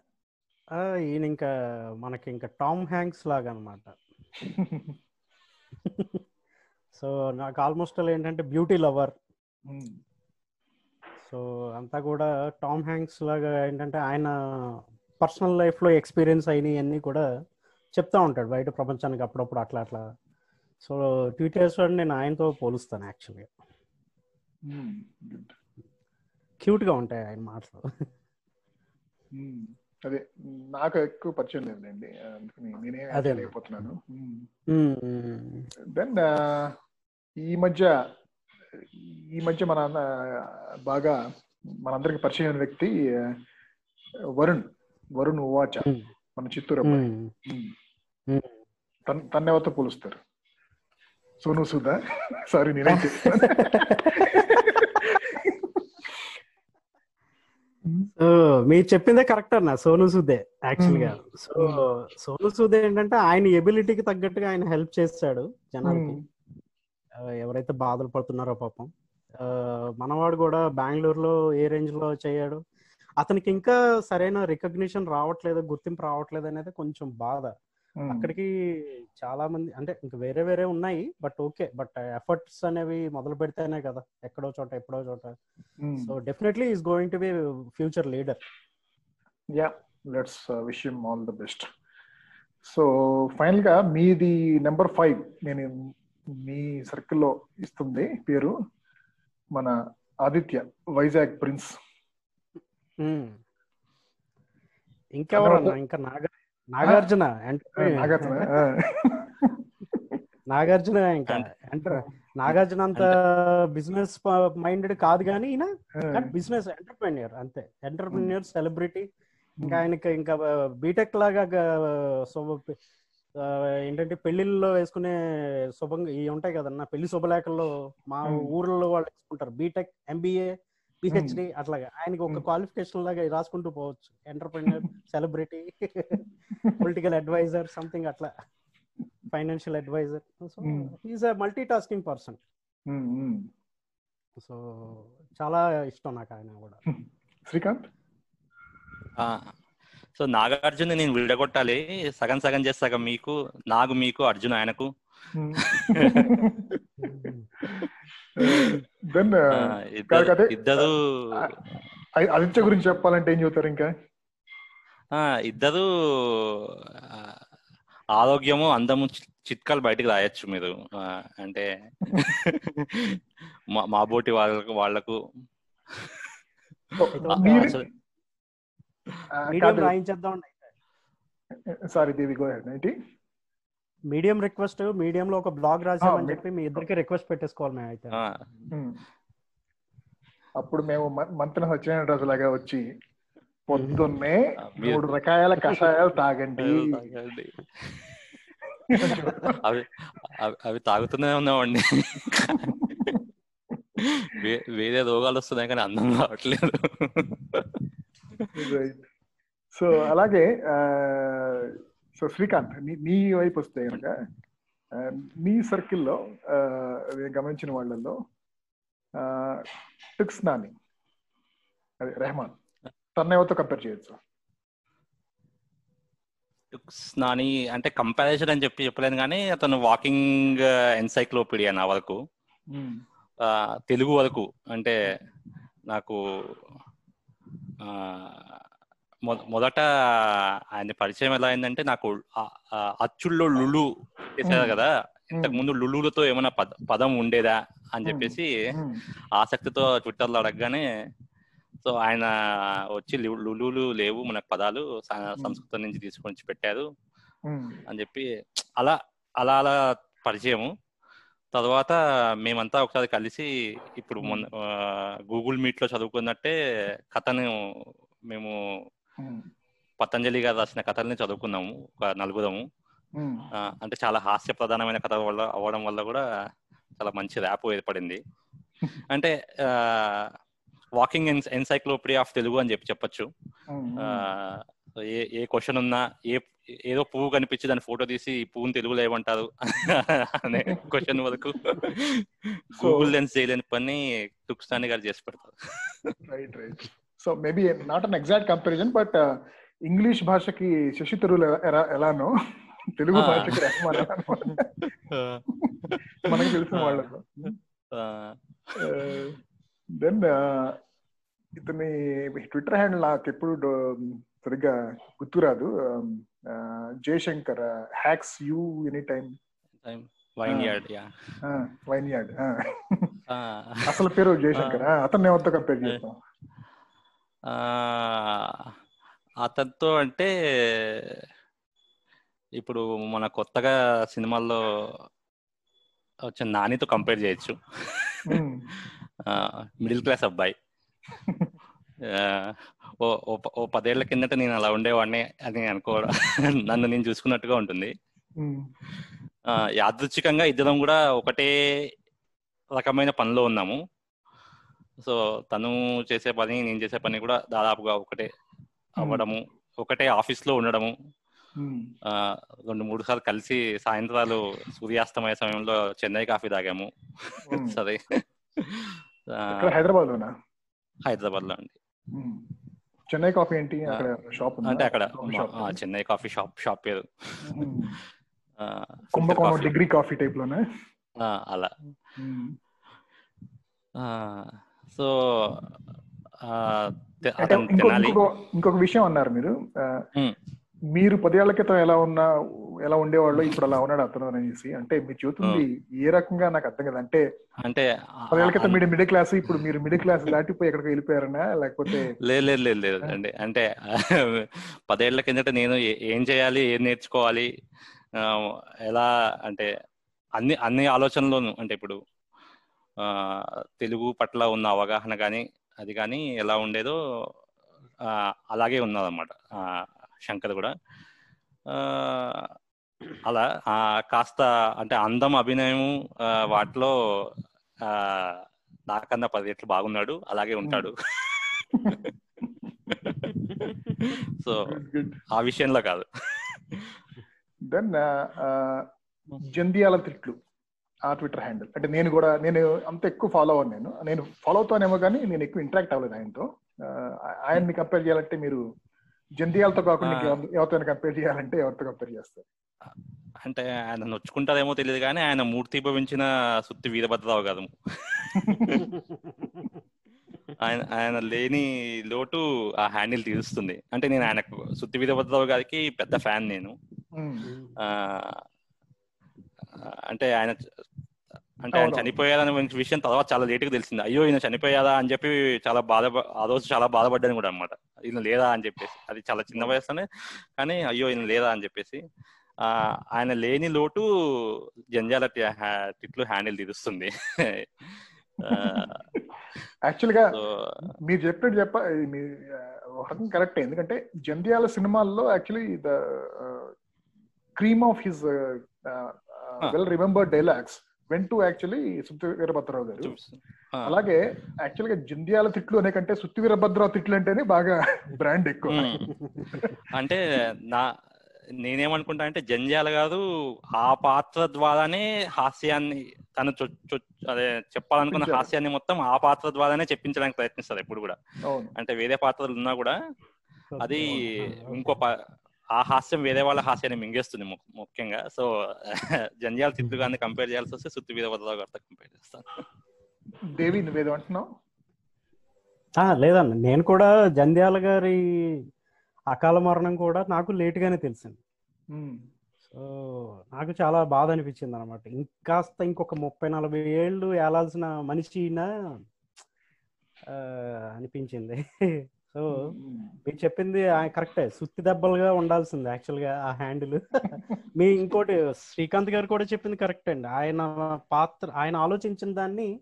Speaker 2: ఈయన ఇంకా మనకి ఇంకా టామ్ హ్యాంక్స్ లాగా అనమాట సో నాకు ఆల్మోస్ట్ ఏంటంటే బ్యూటీ లవర్. సో అంతా కూడా టామ్ హ్యాంక్స్ లాగా ఏంటంటే ఆయన పర్సనల్ లైఫ్లో ఎక్స్పీరియన్స్ అయినవి అన్నీ కూడా చెప్తా ఉంటాడు బయట ప్రపంచానికి అప్పుడప్పుడు అట్లా అట్లా. సో ట్విటర్స్ నేను ఆయనతో పోలుస్తాను యాక్చువల్గా క్యూట్గా ఉంటాయి ఆయన మాటలు.
Speaker 1: అదే నాకు ఎక్కువ పరిచయం లేదండి అందుకని నేనే
Speaker 2: అదే.
Speaker 1: లేకపోతున్నాను. దెన్ ఈ మధ్య ఈ మధ్య మన బాగా మనందరికి పరిచయం అయిన వ్యక్తి వరుణ్. వరుణ్ ఉవాచ.
Speaker 2: మ్మ్.
Speaker 1: మన చిత్తూరు అబ్బాయి.
Speaker 2: మ్మ్.
Speaker 1: మ్మ్.
Speaker 2: మ్మ్.
Speaker 1: తన్ తన ఎవరితో పోలుస్తారు. సోను సుధా సారీ నేనేం
Speaker 2: సో మీరు చెప్పిందే కరెక్ట్ అన్న సోను సూదే యాక్చువల్గా సో సోను సూదే ఏంటంటే ఆయన ఎబిలిటీకి తగ్గట్టుగా ఆయన హెల్ప్ చేస్తాడు జనాలకి. ఆ, ఎవరైతే బాధలు పడుతున్నారో పాపం. మనవాడు కూడా బెంగళూరులో ఏ రేంజ్లో చేయాడు. అతనికి ఇంకా సరైన రికగ్నిషన్ రావట్లేదు గుర్తింపు రావట్లేదు అనేది కొంచెం బాధ. అక్కడికి చాలా మంది అంటే ఇంకా వేరే వేరే ఉన్నాయి బట్ ఓకే. బట్ ఎఫర్ట్స్ అనేవి మొదలు పెడితేనే కదా ఎక్కడో చోట ఎప్పుడో చోట. So definitely is going to be future leader.
Speaker 1: Yeah let's wish him all the best so ఫైనల్గా మీది నెంబర్ ఫైవ్ నేను మీ సర్కిల్లో ఇస్తుంది పేరు మన ఆదిత్య వైజాగ్ ప్రిన్స్.
Speaker 2: ఇంకెవరన్నా? ఇంకా నాగ నాగార్జున
Speaker 1: నాగార్జున
Speaker 2: నాగార్జున ఇంకా అంటే నాగార్జున అంత బిజినెస్ మైండెడ్ కాదు కానీ ఈయన బిజినెస్ ఎంటర్ప్రెన్యూర్ అంతే. ఎంటర్ప్రెన్యూర్ సెలబ్రిటీ ఇంకా ఆయనకి ఇంకా బీటెక్ లాగా ఏంటంటే పెళ్ళిళ్ళలో వేసుకునే శుభంగా ఇవి ఉంటాయి కదన్న పెళ్ళి శుభలేఖల్లో మా
Speaker 1: Hmm.
Speaker 2: ఊర్లో వాళ్ళు వేసుకుంటారు. బీటెక్ ఎంబీఏ పిహెచ్డి అట్లాగా. ఆయనకి ఒక. క్వాలిఫికేషన్ లాగా రాసుకుంటూ పోవచ్చు. Entrepreneur celebrity political advisor something అట్లా. Financial advisor so. Is a multi tasking person so చాలా ఇష్టం నాకు ఆయన కూడా.
Speaker 1: శ్రీకాంత్?
Speaker 3: సో నాగార్జున నేను విడగొట్టాలి. సగం సగం చేసి సగం మీకు నాకు మీకు అర్జున్ ఆయనకు.
Speaker 1: దెన్
Speaker 3: ఇద్దరు
Speaker 1: కాకపోతే,
Speaker 3: ఇద్దరు
Speaker 1: ఆదిత్య గురించి చెప్పాలంటే ఏం చెబుతారు ఇంకా?
Speaker 3: ఆ, ఇద్దరు ఆరోగ్యము అందము చి- చిట్కాలు బయటకు రాయొచ్చు మీరు. అంటే మా- మా బోటి వాళ్ళకు వాళ్ళకు.
Speaker 1: సారీ దేవి గో హెడ్ ఏంటి
Speaker 2: మీడియం రిక్వెస్ట్ మీడియం లో ఒక బ్లాగ్ రాసామని చెప్పి మీ ఇద్దరికి రిక్వెస్ట్ పెట్టేసుకోవాలి మేము అయితే.
Speaker 1: అప్పుడు మేము మంత్రి సత్యనారాయణ రాజు లాగా వచ్చి పొద్దున్నే మూడు రకాల కషాయాలు తాగండి.
Speaker 3: అవి అవి- తాగుతూనే ఉన్నామండి. వే- వేరే రోగాలు వస్తున్నాయి కానీ అందం రావట్లేదు.
Speaker 1: సో అలాగే సో శ్రీకాంత్ నీ నీ వైపు వస్తే కనుక మీ సర్కిల్లో గమనించిన వాళ్ళల్లో టిక్స్ నాని అదే రెహమాన్ తన ఎవరితో కంపేర్ చేయొచ్చు?
Speaker 3: నాని అంటే కంపారిజన్ అని చెప్పి చెప్పలేను కానీ అతను వాకింగ్ ఎన్సైక్లోపీడియా నా వరకు. తెలుగు వరకు. అంటే నాకు మొ- మొదట ఆయన పరిచయం ఎలా అయిందంటే నాకు అచ్చుల్లో లులు చేశారు కదా. ఇంతకు ముందు లులులతో ఏమైనా పద పదం ఉండేదా అని చెప్పేసి ఆసక్తితో ట్విట్టర్లో అడగగానే సో ఆయన వచ్చి లులులు లేవు మన పదాలు సంస్కృతం నుంచి తీసుకొని పెట్టారు అని చెప్పి అలా అలా అలా పరిచయము. తర్వాత మేమంతా ఒకసారి కలిసి ఇప్పుడు మొన్న గూగుల్ మీట్లో చదువుకున్నట్టే కథను మేము పతంజలి గారు రాసిన కథల్ని చదువుకున్నాము ఒక నలుగురము. అంటే చాలా హాస్య ప్రధానమైన కథ వల్ల అవ్వడం వల్ల కూడా చాలా మంచి ర్యాప్ ఏర్పడింది. అంటే వాకింగ్ ఎన్సైక్లోపీడియా ఆఫ్ తెలుగు అని చెప్పి చెప్పొచ్చు. ఏ ఏ క్వశ్చన్ ఉన్నా ఏ ఏదో పువ్వు కనిపించి దాని ఫోటో తీసి ఈ పువ్వుని తెలుగులో ఏమంటారు అనే క్వశ్చన్ వరకు గూగుల్ లెన్స్ చేయలేని పని తుక్స్తాని గారు చేసి పెడతారు.
Speaker 1: Right right. So maybe not an exact comparison but English భాషకి శశి తరువులు ఎలా ఎలానో తెలుగు. భాషకి రెహమాన్ మనకు తెలిసిన వాళ్ళకు దెన్ ఇతని ట్విట్టర్ హ్యాండిల్ నాకు ఎప్పుడు సరిగ్గా గుర్తురాదు Jayashankar hacks you any time
Speaker 3: wine yard yeah
Speaker 1: wine yard అసలు పేరు జయశంకర్? అతన్ని ఎవరితో కంపేర్ చేస్తాం?
Speaker 3: అతనితో అంటే ఇప్పుడు మన కొత్తగా సినిమాల్లో వచ్చిన నానితో కంపేర్ చేయొచ్చు. మిడిల్ క్లాస్ అబ్బాయి. ఓ ఓ పదేళ్ళ కిందట నేను అలా ఉండేవాడిని అని అనుకోవడం నన్ను నేను చూసుకున్నట్టుగా ఉంటుంది. యాదృచ్ఛికంగా ఇద్దరం కూడా ఒకటే రకమైన పనిలో ఉన్నాము. సో తను చేసే పని నేను చేసే పని కూడా దాదాపుగా ఒకటే అవ్వడము ఒకటే ఆఫీస్లో ఉండడము రెండు మూడు సార్లు కలిసి సాయంత్రాలు సూర్యాస్తమయ సమయంలో చెన్నై కాఫీ తాగాము. సరే.
Speaker 1: హైదరాబాద్
Speaker 3: హైదరాబాద్లో అండి.
Speaker 1: చెన్నై కాఫీ ఏంటి? షాప్
Speaker 3: అంటే అక్కడ చెన్నై కాఫీ షాప్ షాప్ పేరు.
Speaker 1: కుంభకోణం. డిగ్రీ కాఫీ
Speaker 3: టైప్లోనే అలా. సో
Speaker 1: ఇంకొక విషయం అన్నారు మీరు. మీరు పదేళ్ళ క్రితం ఎలా ఉన్నా ఎలా ఉండేవాళ్ళు? ఇప్పుడు అలా ఉన్నాడు అతను అనేసి. అంటే మీరు చెబుతుంది ఏ రకంగా నాకు అర్థం కదా. అంటే
Speaker 3: అంటే
Speaker 1: పదేళ్ళ క్రితం మీరు మిడిల్ క్లాస్ ఇప్పుడు మీరు మిడిల్ క్లాస్ దాటిపోయి ఎక్కడికి వెళ్ళిపోయారనా? లేకపోతే
Speaker 3: లేదు లేదు లేదు లేదు. అండి అంటే పదేళ్ళ కిందట నేను ఏ- చేయాలి? ఏం నేర్చుకోవాలి? ఎలా అంటే అన్ని అన్ని ఆలోచనలోను అంటే ఇప్పుడు తెలుగు పట్ల ఉన్న అవగాహన కానీ అది కానీ ఎలా ఉండేదో ఆ, అలాగే ఉన్నదన్నమాట. ఆ, శంకర్ కూడా. అలా ఆ, కాస్త అంటే అందం అభినయం వాటిలో ఆ, నాకన్నా పది రెట్లు బాగున్నాడు అలాగే ఉంటాడు. సో ఆ విషయంలో కాదు.
Speaker 1: దెన్ జంధ్యాల తిట్లు. ఆ ట్విట్టర్ హ్యాండిల్ అంటే నేను కూడా నేను అంత ఎక్కువ ఫాలో అవ్వను నేను. నేను ఫాలో అవుతానేమో కానీ నేను ఎక్కువ ఇంటరాక్ట్ అవ్వలేదు ఆయనతో. ఆయన్ని కంపేర్ చేయాలంటే మీరు జంధ్యాలతో కాకుండా. ఎవరితో కంపేర్ చేయాలంటే ఎవరితో కంపేర్ చేస్తారు?
Speaker 3: అంటే ఆయన నొచ్చుకుంటారేమో తెలియదు కానీ ఆయన మూర్తి భవించిన సుత్తి వీరభద్రరావు కాదు ఆయన ఆయన లేని లోటు ఆ హ్యాండిల్ తీరుస్తుంది. అంటే నేను ఆయనకు సుత్తి వీరభద్రరావు గారికి పెద్ద ఫ్యాన్ నేను. అంటే ఆయన అంటే ఆయన. చనిపోయారనే విషయం తర్వాత చాలా లేటుగా తెలిసింది. అయ్యో ఈయన చనిపోయారా అని చెప్పి చాలా బాధ ఆ రోజు చాలా బాధపడ్డాను కూడా అనమాట ఈయన లేదా అని చెప్పేసి. అది చాలా చిన్న వయసులోనే కానీ అయ్యో ఈయన లేదా అని చెప్పేసి ఆ ఆయన లేని లోటు జంజాల టి- హ్యా- తిట్లు హ్యాండిల్ తీరుస్తుంది.
Speaker 1: యాక్చువల్గా
Speaker 3: సో
Speaker 1: మీరు చెప్పినట్టు చెప్ప కరెక్ట్. ఎందుకంటే జంధ్యాల సినిమాల్లో actually the cream of his well remembered dialogues went to actually Suthi Veerabhadra Rao garu. అలాగే యాక్చువల్గా జంధ్యాల తిట్లు అనే కంటే సుత్తి వీరభద్రరావు తిట్లు అంటేనే బాగా బ్రాండ్ ఎక్కువ.
Speaker 3: అంటే నా నేనేమనుకుంటా అంటే జంజాల గారు ఆ పాత్ర ద్వారానే హాస్యాన్ని తను అదే చెప్పాలనుకున్న. హాస్యాన్ని మొత్తం ఆ పాత్ర ద్వారానే చెప్పించడానికి ప్రయత్నిస్తారు ఎప్పుడు కూడా. అంటే వేరే పాత్రలు ఉన్నా కూడా అది ఇంకో ఆ హాస్యం వేరే వాళ్ళ హాస్యాన్ని మింగేస్తుంది ముఖ్యంగా. సో జంజాల తిట్లు గారిని కంపేర్ చేయాల్సి వస్తే సుత్తి వీరభద్రరావు గారితో కంపేర్ చేస్తాను.
Speaker 1: దేవి నువ్వేదో అంటున్నావు
Speaker 2: ఆ, లేదన్న. నేను కూడా జంధ్యాల గారి అకాల మరణం కూడా నాకు లేట్ గానే తెలిసింది. సో నాకు చాలా బాధ అనిపించింది అనమాట ఇంకాస్త ఇంకొక ముప్పై నలభై ఏళ్ళు ఏలాల్సిన మనిషిన అనిపించింది. సో. మీరు చెప్పింది కరెక్టే. సుత్తి దెబ్బలుగా ఉండాల్సింది యాక్చువల్గా ఆ హ్యాండిల్. మీ ఇంకోటి శ్రీకాంత్ గారు కూడా చెప్పింది కరెక్ట్ అండి. ఆయన పాత్ర ఆయన ఆలోచించిన దాన్ని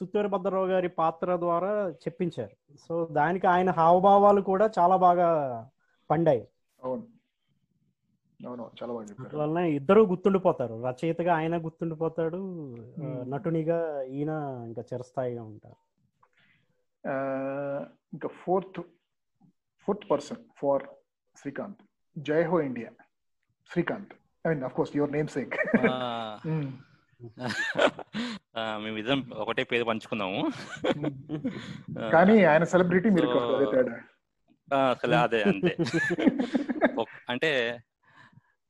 Speaker 2: సుత్తూరి భద్రరావు గారి పాత్ర ద్వారా చెప్పించారు. సో దానికి ఆయన హావభావాలు కూడా చాలా బాగా పండాయి. అందువలన ఇద్దరు గుర్తుండిపోతారు. రచయితగా ఆయన గుర్తుండిపోతాడు. నటునిగా ఈయన ఇంకా చిరస్థాయిగా ఉంటారు.
Speaker 1: ఇంకా fourth fourth person for Srikanth Jai Ho India Srikanth I mean course your namesake
Speaker 3: మేము ఇద్దరం ఒకటే పేరు పంచుకున్నాము. ఆ,
Speaker 1: కానీ ఆయన సెలబ్రిటీ మీరు
Speaker 3: ఆ, అసలు అదే అంతే. అంటే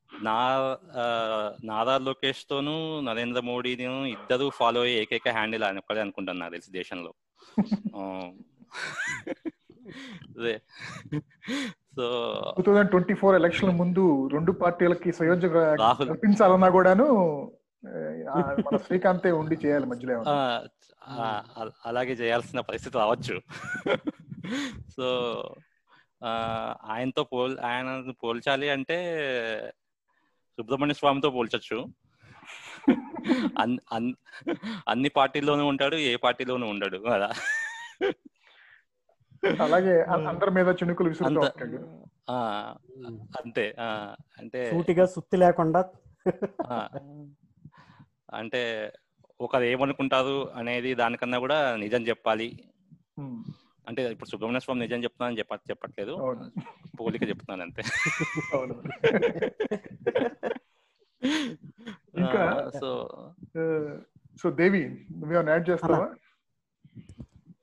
Speaker 3: నా నారా లోకేష్ తోను నరేంద్ర మోడీని ఇద్దరు ఫాలో అయ్యే ఏకైక హ్యాండిల్ ఆయన ఒక్కడే అనుకుంటాను నాకు తెలిసి దేశంలో. అదే so
Speaker 1: two twenty four election ముందు రెండు పార్టీలకి
Speaker 3: రాహుల్.
Speaker 1: కల్పించాలన్నా కూడాను మన శ్రీకాంతే ఉండి చేయాలి మధ్యలో
Speaker 3: అలాగే చేయాల్సిన పరిస్థితి రావచ్చు. సో ఆ, ఆయనతో పోల్ ఆయన పోల్చాలి అంటే సుబ్రహ్మణ్య స్వామితో పోల్చొచ్చు. అన్ని పార్టీల్లోనూ ఉంటాడు ఏ పార్టీలోనూ ఉండడు కదా
Speaker 1: అలాగే అందరి మీద చినుకులు విసురుతూ
Speaker 3: అంత
Speaker 1: ఉంటాడు.
Speaker 3: ఆ, అంతే ఆ, అంటే
Speaker 2: సూటిగా సుత్తి లేకుండా.
Speaker 3: అంటే ఒకరు ఏమనుకుంటారు అనేది దానికన్నా కూడా నిజం చెప్పాలి. అంటే ఇప్పుడు సుబ్రహ్మణ్య స్వామి నిజం చెప్తున్నానని చెప్ప చెప్పట్లేదు. పోలిక చెప్తున్నాను అంతే.
Speaker 1: అవును. ఇంకా
Speaker 3: సో
Speaker 1: సో దేవి నువ్వేమైనా యాడ్ చేస్తావా?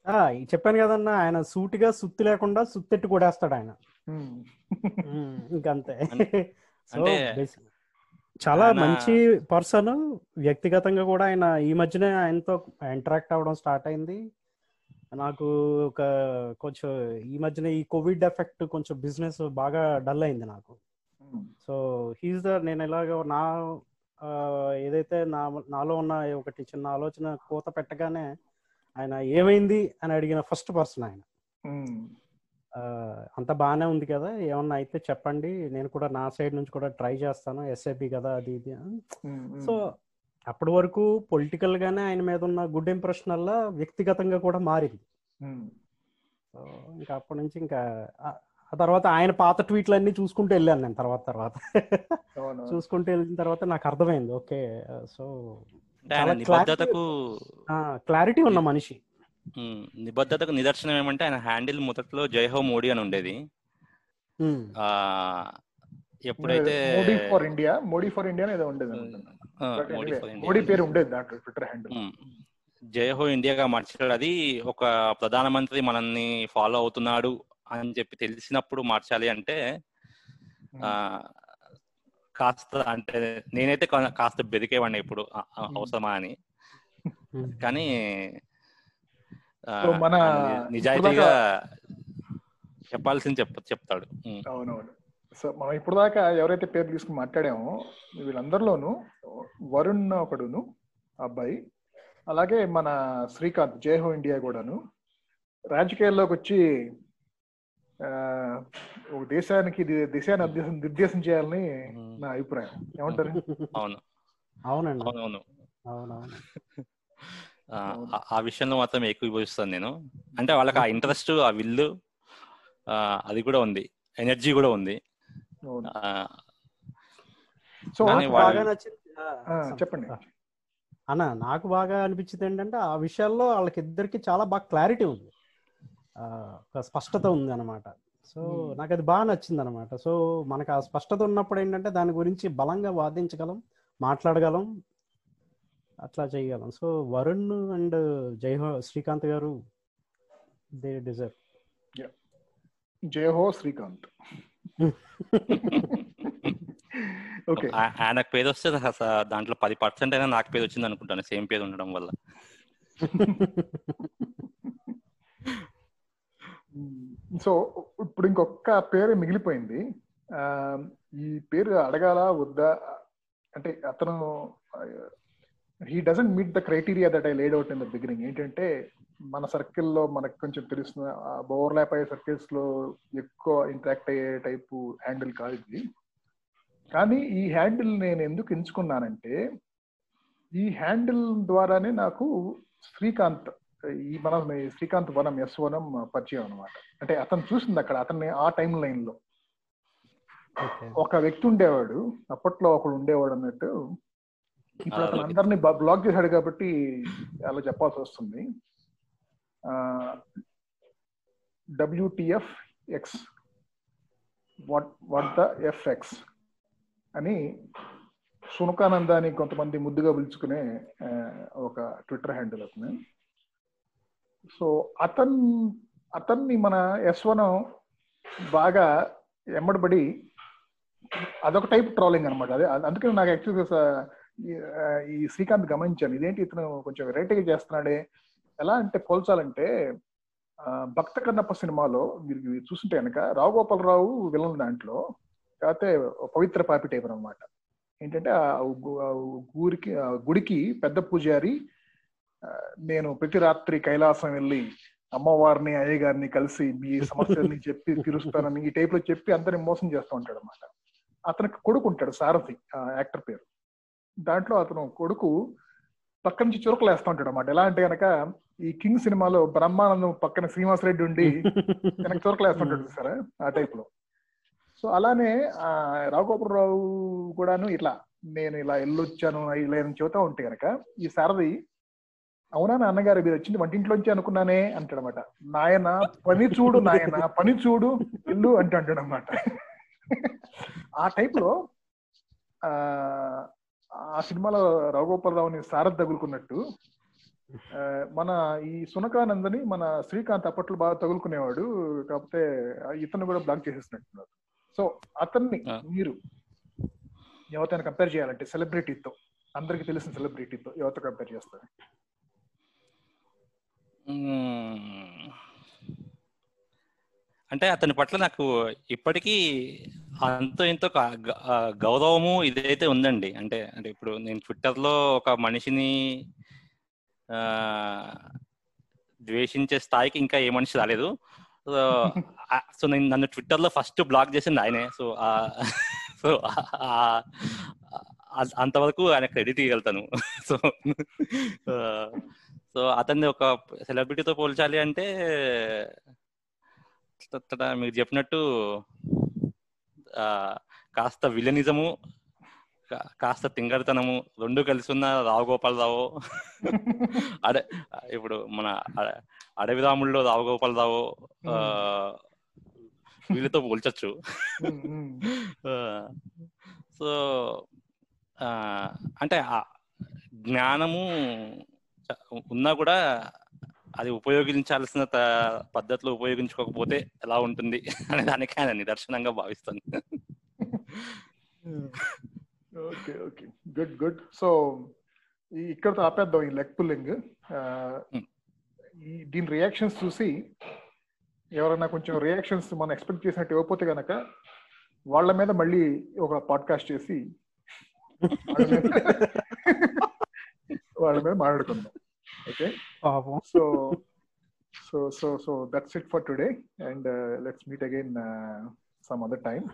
Speaker 2: ఆ, ఈ చెప్పాను కదన్నా ఆయన సూటిగా సుత్తి లేకుండా సుత్తెట్టు కొడేస్తాడు ఆయన. ఇంకంతే.
Speaker 3: అంటే-
Speaker 2: చాలా మంచి పర్సన్ వ్యక్తిగతంగా కూడా ఆయన ఈ మధ్యనే ఆయనతో ఇంటరాక్ట్ అవ్వడం స్టార్ట్ అయింది. నాకు ఒక కొంచెం ఈ మధ్యన ఈ కోవిడ్ ఎఫెక్ట్ కొంచెం బిజినెస్ బాగా డల్ అయింది నాకు. సో హీస్ ద నేను ఎలాగ నా ఏదైతే నా నాలో ఉన్న ఒకటి చిన్న ఆలోచన కోత పెట్టగానే ఆయన ఏమైంది అని అడిగిన ఫస్ట్ పర్సన్ ఆయన అంత బాగానే ఉంది కదా ఏమన్నా అయితే చెప్పండి నేను కూడా నా సైడ్ నుంచి కూడా ట్రై చేస్తాను ఎస్ఐపి కదా అది ఇది. సో అప్పటి వరకు పొలిటికల్ గానే ఆయన మీద ఉన్న గుడ్ ఇంప్రెషన్ వల్ల వ్యక్తిగతంగా కూడా మారింది. సో ఇంకా అప్పటి నుంచి ఇంకా ఆ- తర్వాత ఆయన పాత ట్వీట్లు అన్ని చూసుకుంటూ వెళ్ళాను నేను తర్వాత తర్వాత. చూసుకుంటూ వెళ్ళిన తర్వాత నాకు అర్థమైంది. ఓకే సో
Speaker 3: నిబద్ధతకు
Speaker 2: క్లారిటీ ఉన్న మనిషి.
Speaker 3: నిబద్ధతకు నిదర్శనం ఏమంటే ఆయన హ్యాండిల్ మొదట్లో జైహో మోడీ అని ఉండేది. ఎప్పుడైతే
Speaker 1: Modi for India Modi for India ఏదో ఉండేది
Speaker 3: మోడీ
Speaker 1: పేరు ఉండేది దాంట్లో ట్విట్టర్ హ్యాండిల్.
Speaker 3: ఉమ్. జై హో ఇండియాగా మార్చాడు. అది ఒక ప్రధానమంత్రి మనల్ని ఫాలో అవుతున్నాడు. అని చెప్పి తెలిసినప్పుడు మార్చాలి అంటే కాస్త అంటే నేనైతే కాస్త బెదికేవాడిని ఇప్పుడు అవసరమా అని. కానీ
Speaker 1: మన
Speaker 3: నిజాయితీగా చెప్పాల్సింది చెప్ చెప్తాడు.
Speaker 1: అవునవును. సో మనం ఇప్పుడు దాకా ఎవరైతే పేరు తీసుకుని మాట్లాడామో వీళ్ళందరిలోనూ వరుణ్ ఒకడును అబ్బాయి అలాగే మన శ్రీకాంత్ జయహో ఇండియా కూడాను రాజకీయాల్లోకి వచ్చి ఒక దేశానికి దిశాన్ని నిర్దేశం నిర్దేశం చేయాలని నా అభిప్రాయం. ఏమంటారు?
Speaker 3: అవును.
Speaker 2: అవునండి.
Speaker 3: అవునవును.
Speaker 2: అవునవును.
Speaker 3: ఆ, ఆ- ఆ విషయంలో మాత్రం ఏకీభవిస్తాను నేను. అంటే వాళ్ళకి ఆ ఇంట్రెస్ట్ ఆ విల్లు అది కూడా ఉంది. ఎనర్జీ కూడా ఉంది.
Speaker 1: సో
Speaker 2: బాగా నచ్చింది
Speaker 1: చెప్పండి.
Speaker 2: అన్న నాకు బాగా అనిపించింది ఏంటంటే ఆ విషయాల్లో వాళ్ళకి ఇద్దరికి చాలా బాగా క్లారిటీ ఉంది. ఒక స్పష్టత ఉంది అనమాట సో. నాకు అది బాగా నచ్చింది అనమాట సో మనకు ఆ స్పష్టత ఉన్నప్పుడు ఏంటంటే దాని గురించి బలంగా వాదించగలం మాట్లాడగలం అట్లా చేయగలం. So Varun and Jaiho Srikanth garu they deserve.
Speaker 1: Jayaho Srikanth. Okay
Speaker 3: ఆ- ఆయనకు పేరు వస్తే అసలు దాంట్లో పది పర్సెంట్ అయినా నాకు పేరు వచ్చింది అనుకుంటాను సేమ్ పేరు ఉండడం వల్ల. Mm.
Speaker 1: సో ఇప్పుడు ఇంకొక పేరు మిగిలిపోయింది. ఈ పేరు అడగాల వద్దా? అంటే అతను he doesn't meet the criteria that I laid out in the beginning ఏంటంటే మన సర్కిల్లో మనకు కొంచెం తెలుస్తున్న ఓవర్లాప్ అయ్యే సర్కిల్స్లో ఎక్కువ ఇంటరాక్ట్ అయ్యే టైపు హ్యాండిల్ కాదు ఇది. కానీ ఈ హ్యాండిల్ నేను ఎందుకు ఎంచుకున్నానంటే ఈ హ్యాండిల్ ద్వారానే నాకు శ్రీకాంత్ ఈ మనం శ్రీకాంత్ వనం ఎస్ వనం పరిచయం అనమాట అంటే అతను చూసింది అక్కడ అతన్ని ఆ టైం
Speaker 2: లైన్లో.
Speaker 1: ఒక వ్యక్తి ఉండేవాడు అప్పట్లో ఒకడు ఉండేవాడు అన్నట్టు. ఇప్పుడు అతను. అందరినీ బ్లాక్ చేశాడు కాబట్టి అలా చెప్పాల్సి వస్తుంది. WTF X what what the FX అని సునకానంద అని కొంతమంది ముద్దుగా పిలుచుకునే ఒక ట్విట్టర్ హ్యాండిల్ అతను. సో అతన్ అతన్ని మన యశ్వనం బాగా ఎమ్మడబడి అదొక టైప్ ట్రోలింగ్ అనమాట అదే అందుకని నాకు యాక్చువల్గా ఈ శ్రీకాంత్ గమనించాను. ఇదేంటి ఇతను కొంచెం వెరైటీగా చేస్తున్నాడే? ఎలా అంటే పోల్చాలంటే భక్త కన్నప్ప సినిమాలో మీరు చూసుంటే చూస్తుంటే కనుక రావు గోపాలరావు విలన్ దాంట్లో కాకపోతే పవిత్ర పాపి టైప్ అనమాట ఏంటంటే ఆ ఊరికి గుడికి పెద్ద పూజారి నేను ప్రతి రాత్రి కైలాసం వెళ్ళి అమ్మవారిని అయ్యగారిని కలిసి మీ సమస్యల్ని చెప్పి తీరుస్తానని ఈ టైప్లో చెప్పి అందరిని మోసం చేస్తూ ఉంటాడు అనమాట అతనికి కొడుకు ఉంటాడు సారథి ఆ యాక్టర్ పేరు. దాంట్లో అతను కొడుకు పక్క నుంచి చురుకులు వేస్తూ ఉంటాడు అనమాట ఎలా అంటే కనుక ఈ కింగ్ సినిమాలో బ్రహ్మానందం పక్కన శ్రీనివాస్ రెడ్డి ఉండి వెనక చురుకులు వేస్తుంటాడు సరే ఆ టైప్లో సో అలానే ఆ రాఘోపురరావు కూడాను ఇట్లా నేను ఇలా వెళ్ళొచ్చాను ఇలా చెబుతా ఉంటే కనుక ఈ సారథి అవునా నాన్నగారు మీరు వచ్చింది వంటింట్లోంచి అనుకున్నానే అంటాడనమాట నాయన పని చూడు నాయన పని చూడు ఇల్లు అంటే అంటాడు అనమాట ఆ టైప్లో ఆ సినిమాలో రఘుగోపాలరావుని సారథ్ తగులుకున్నట్టు మన ఈ సునకానందని మన శ్రీకాంత్ అప్పట్లో బాగా తగులుకునేవాడు కాకపోతే ఇతను కూడా బ్లాక్ చేసేసినట్టున్నారు సో అతన్ని. మీరు ఎవరితో కంపేర్ చేయాలంటే సెలబ్రిటీతో అందరికి తెలిసిన సెలబ్రిటీతో ఎవరితో కంపేర్ చేస్తారు.
Speaker 3: అంటే అతని పట్ల నాకు ఇప్పటికీ అంతో ఇంత గౌరవము ఇదైతే ఉందండి. అంటే అంటే ఇప్పుడు నేను ట్విట్టర్లో ఒక మనిషిని ద్వేషించే స్థాయికి ఇంకా ఏ మనిషి రాలేదు. సో సో నేను నన్ను ట్విట్టర్లో ఫస్ట్ బ్లాక్ చేసింది ఆయనే. సో సో అంతవరకు ఆయన క్రెడిట్ ఇవ్వగలుగుతాను సో సో అతన్ని ఒక సెలబ్రిటీతో పోల్చాలి అంటే మీరు చెప్పినట్టు కాస్త విలనిజము కాస్త తింగరితనము రెండు కలిసి ఉన్న రావు గోపాలరావు అడే ఇప్పుడు మన అడ- అడవి రాముల్లో రావు గోపాలరావు వీళ్ళతో పోల్చొచ్చు. సో అంటే జ్ఞానము ఉన్నా కూడా అది ఉపయోగించాల్సిన పద్ధతిలో ఉపయోగించుకోకపోతే ఎలా ఉంటుంది అనే దానికి ఆయన నిదర్శనంగా భావిస్తాను.
Speaker 1: Okay okay. Good good. So ఈ ఇక్కడతో ఆపేద్దాం ఈ లెగ్ పుల్లింగ్. దీని రియాక్షన్స్ చూసి ఎవరైనా కొంచెం రియాక్షన్స్ మనం ఎక్స్పెక్ట్ చేసినట్టు ఇవ్వకపోతే గనక వాళ్ళ మీద మళ్ళీ ఒక పాడ్కాస్ట్ చేసి వాళ్ళ మీద వాళ్ళ మీద మాట్లాడుకుందాం ఓకే
Speaker 2: పాపం
Speaker 1: so so so so that's it for today and let's meet again some other time